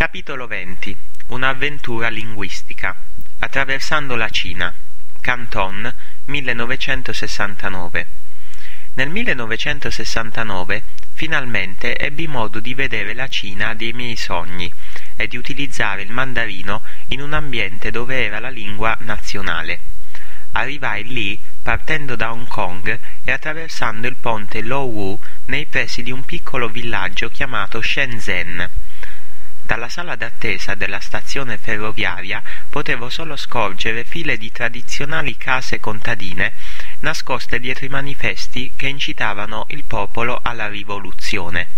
Capitolo 20 Un'avventura linguistica. Attraversando la Cina. Canton 1969 Nel 1969 finalmente ebbi modo di vedere la Cina dei miei sogni e di utilizzare il mandarino in un ambiente dove era la lingua nazionale. Arrivai lì partendo da Hong Kong e attraversando il ponte Lo Wu nei pressi di un piccolo villaggio chiamato Shenzhen dalla sala d'attesa della stazione ferroviaria potevo solo scorgere file di tradizionali case contadine nascoste dietro i manifesti che incitavano il popolo alla rivoluzione.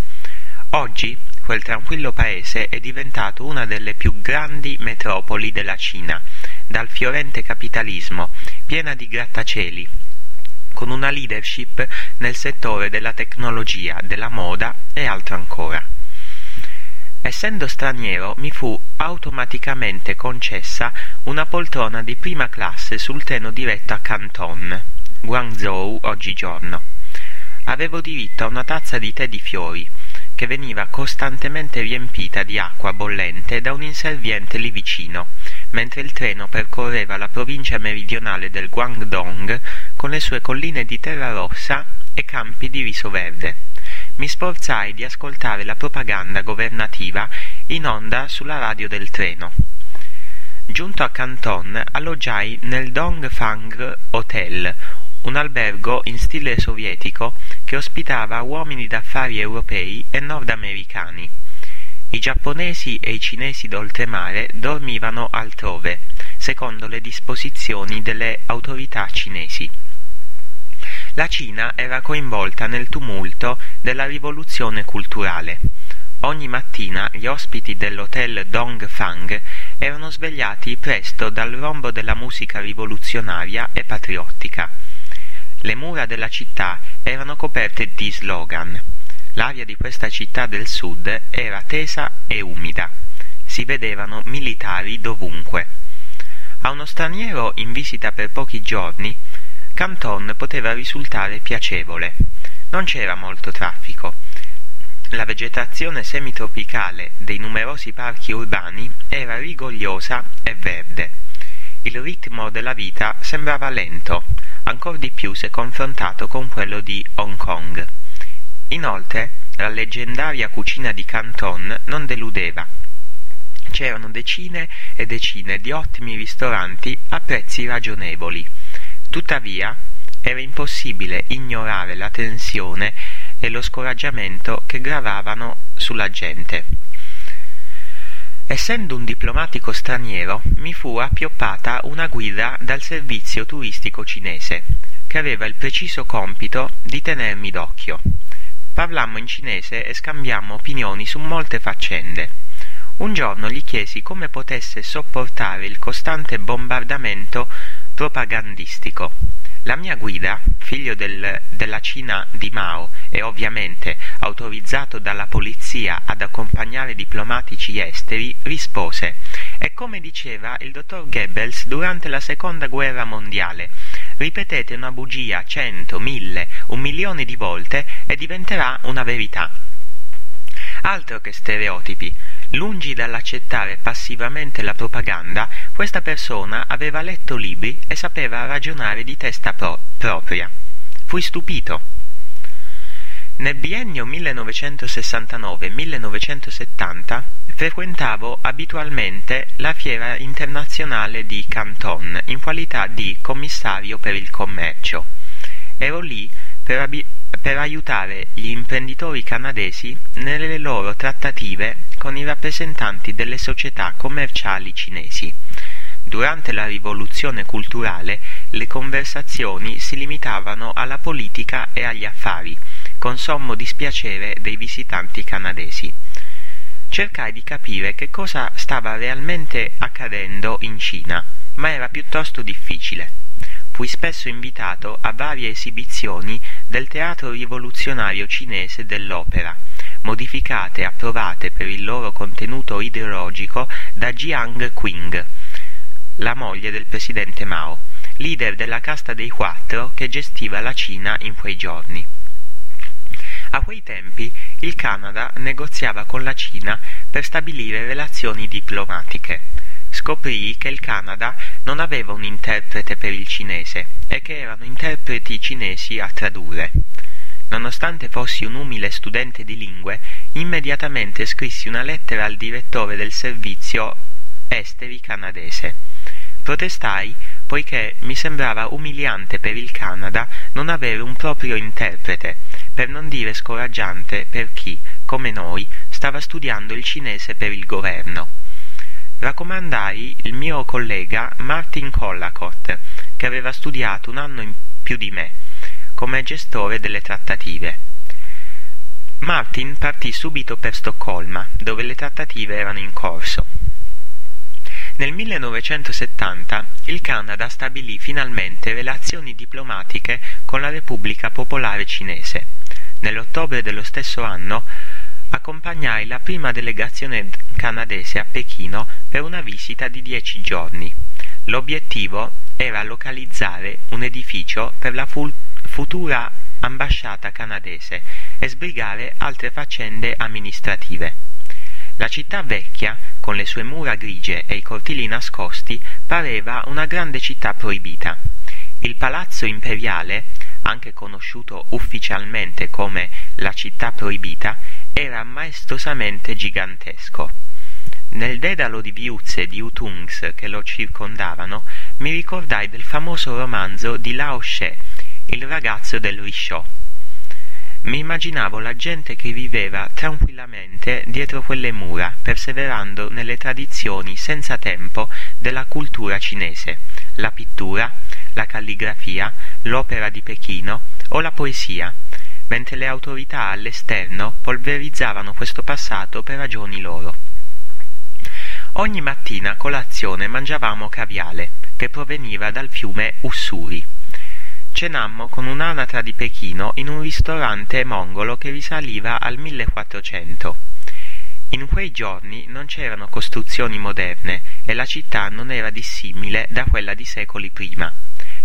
Oggi quel tranquillo paese è diventato una delle più grandi metropoli della Cina, dal fiorente capitalismo, piena di grattacieli, con una leadership nel settore della tecnologia, della moda e altro ancora. Essendo straniero mi fu automaticamente concessa una poltrona di prima classe sul treno diretto a Canton, Guangzhou oggigiorno. Avevo diritto a una tazza di tè di fiori, che veniva costantemente riempita di acqua bollente da un inserviente lì vicino, mentre il treno percorreva la provincia meridionale del Guangdong con le sue colline di terra rossa e campi di riso verde mi sforzai di ascoltare la propaganda governativa in onda sulla radio del treno. Giunto a Canton alloggiai nel Dongfang Hotel, un albergo in stile sovietico che ospitava uomini d'affari europei e nordamericani. I giapponesi e i cinesi d'oltremare dormivano altrove, secondo le disposizioni delle autorità cinesi. La Cina era coinvolta nel tumulto della rivoluzione culturale. Ogni mattina gli ospiti dell'hotel Dongfang erano svegliati presto dal rombo della musica rivoluzionaria e patriottica. Le mura della città erano coperte di slogan. L'aria di questa città del sud era tesa e umida. Si vedevano militari dovunque. A uno straniero in visita per pochi giorni Canton poteva risultare piacevole. Non c'era molto traffico. La vegetazione semitropicale dei numerosi parchi urbani era rigogliosa e verde. Il ritmo della vita sembrava lento, ancor di più se confrontato con quello di Hong Kong. Inoltre, la leggendaria cucina di Canton non deludeva. C'erano decine e decine di ottimi ristoranti a prezzi ragionevoli Tuttavia era impossibile ignorare la tensione e lo scoraggiamento che gravavano sulla gente. Essendo un diplomatico straniero, mi fu appioppata una guida dal servizio turistico cinese, che aveva il preciso compito di tenermi d'occhio. Parlammo in cinese e scambiammo opinioni su molte faccende. Un giorno gli chiesi come potesse sopportare il costante bombardamento propagandistico. La mia guida, figlio del, della Cina di Mao e ovviamente autorizzato dalla polizia ad accompagnare diplomatici esteri, rispose È come diceva il dottor Goebbels durante la seconda guerra mondiale. Ripetete una bugia cento, mille, un milione di volte e diventerà una verità. Altro che stereotipi. Lungi dall'accettare passivamente la propaganda, questa persona aveva letto libri e sapeva ragionare di testa pro- propria. Fui stupito. Nel biennio 1969-1970 frequentavo abitualmente la fiera internazionale di Canton in qualità di commissario per il commercio. Ero lì per, abi- per aiutare gli imprenditori canadesi nelle loro trattative con i rappresentanti delle società commerciali cinesi. Durante la rivoluzione culturale le conversazioni si limitavano alla politica e agli affari, con sommo dispiacere dei visitanti canadesi. Cercai di capire che cosa stava realmente accadendo in Cina, ma era piuttosto difficile fui spesso invitato a varie esibizioni del teatro rivoluzionario cinese dell'opera, modificate e approvate per il loro contenuto ideologico da Jiang Qing, la moglie del presidente Mao, leader della casta dei quattro che gestiva la Cina in quei giorni. A quei tempi il Canada negoziava con la Cina per stabilire relazioni diplomatiche. Scoprì che il Canada non aveva un interprete per il cinese e che erano interpreti cinesi a tradurre. Nonostante fossi un umile studente di lingue, immediatamente scrissi una lettera al direttore del servizio esteri canadese. Protestai poiché mi sembrava umiliante per il Canada non avere un proprio interprete, per non dire scoraggiante per chi, come noi, stava studiando il cinese per il governo. Raccomandai il mio collega Martin Collacott, che aveva studiato un anno in più di me, come gestore delle trattative. Martin partì subito per Stoccolma, dove le trattative erano in corso. Nel 1970 il Canada stabilì finalmente relazioni diplomatiche con la Repubblica Popolare Cinese. Nell'ottobre dello stesso anno accompagnai la prima delegazione canadese a Pechino per una visita di dieci giorni. L'obiettivo era localizzare un edificio per la fu- futura ambasciata canadese e sbrigare altre faccende amministrative. La città vecchia, con le sue mura grigie e i cortili nascosti, pareva una grande città proibita. Il palazzo imperiale, anche conosciuto ufficialmente come la città proibita, era maestosamente gigantesco. Nel dedalo di viuzze di Utungs che lo circondavano, mi ricordai del famoso romanzo di Lao She, il ragazzo del Risciò mi immaginavo la gente che viveva tranquillamente dietro quelle mura, perseverando nelle tradizioni senza tempo della cultura cinese, la pittura, la calligrafia, l'opera di Pechino o la poesia, mentre le autorità all'esterno polverizzavano questo passato per ragioni loro. Ogni mattina a colazione mangiavamo caviale, che proveniva dal fiume Ussuri cenammo con un'anatra di Pechino in un ristorante mongolo che risaliva al 1400. In quei giorni non c'erano costruzioni moderne e la città non era dissimile da quella di secoli prima.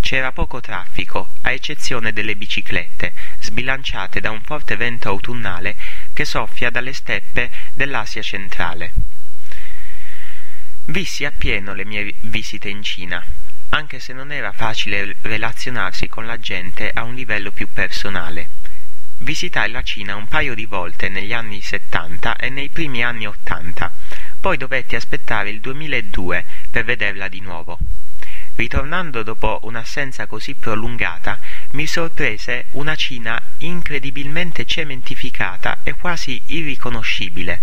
C'era poco traffico, a eccezione delle biciclette, sbilanciate da un forte vento autunnale che soffia dalle steppe dell'Asia centrale. Vissi appieno le mie visite in Cina anche se non era facile relazionarsi con la gente a un livello più personale. Visitai la Cina un paio di volte negli anni 70 e nei primi anni 80, poi dovetti aspettare il 2002 per vederla di nuovo. Ritornando dopo un'assenza così prolungata, mi sorprese una Cina incredibilmente cementificata e quasi irriconoscibile.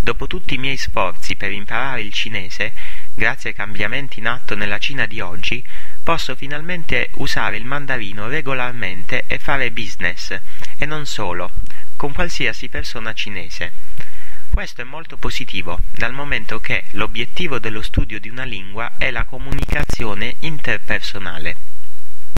Dopo tutti i miei sforzi per imparare il cinese, grazie ai cambiamenti in atto nella Cina di oggi, posso finalmente usare il mandarino regolarmente e fare business, e non solo, con qualsiasi persona cinese. Questo è molto positivo, dal momento che l'obiettivo dello studio di una lingua è la comunicazione interpersonale.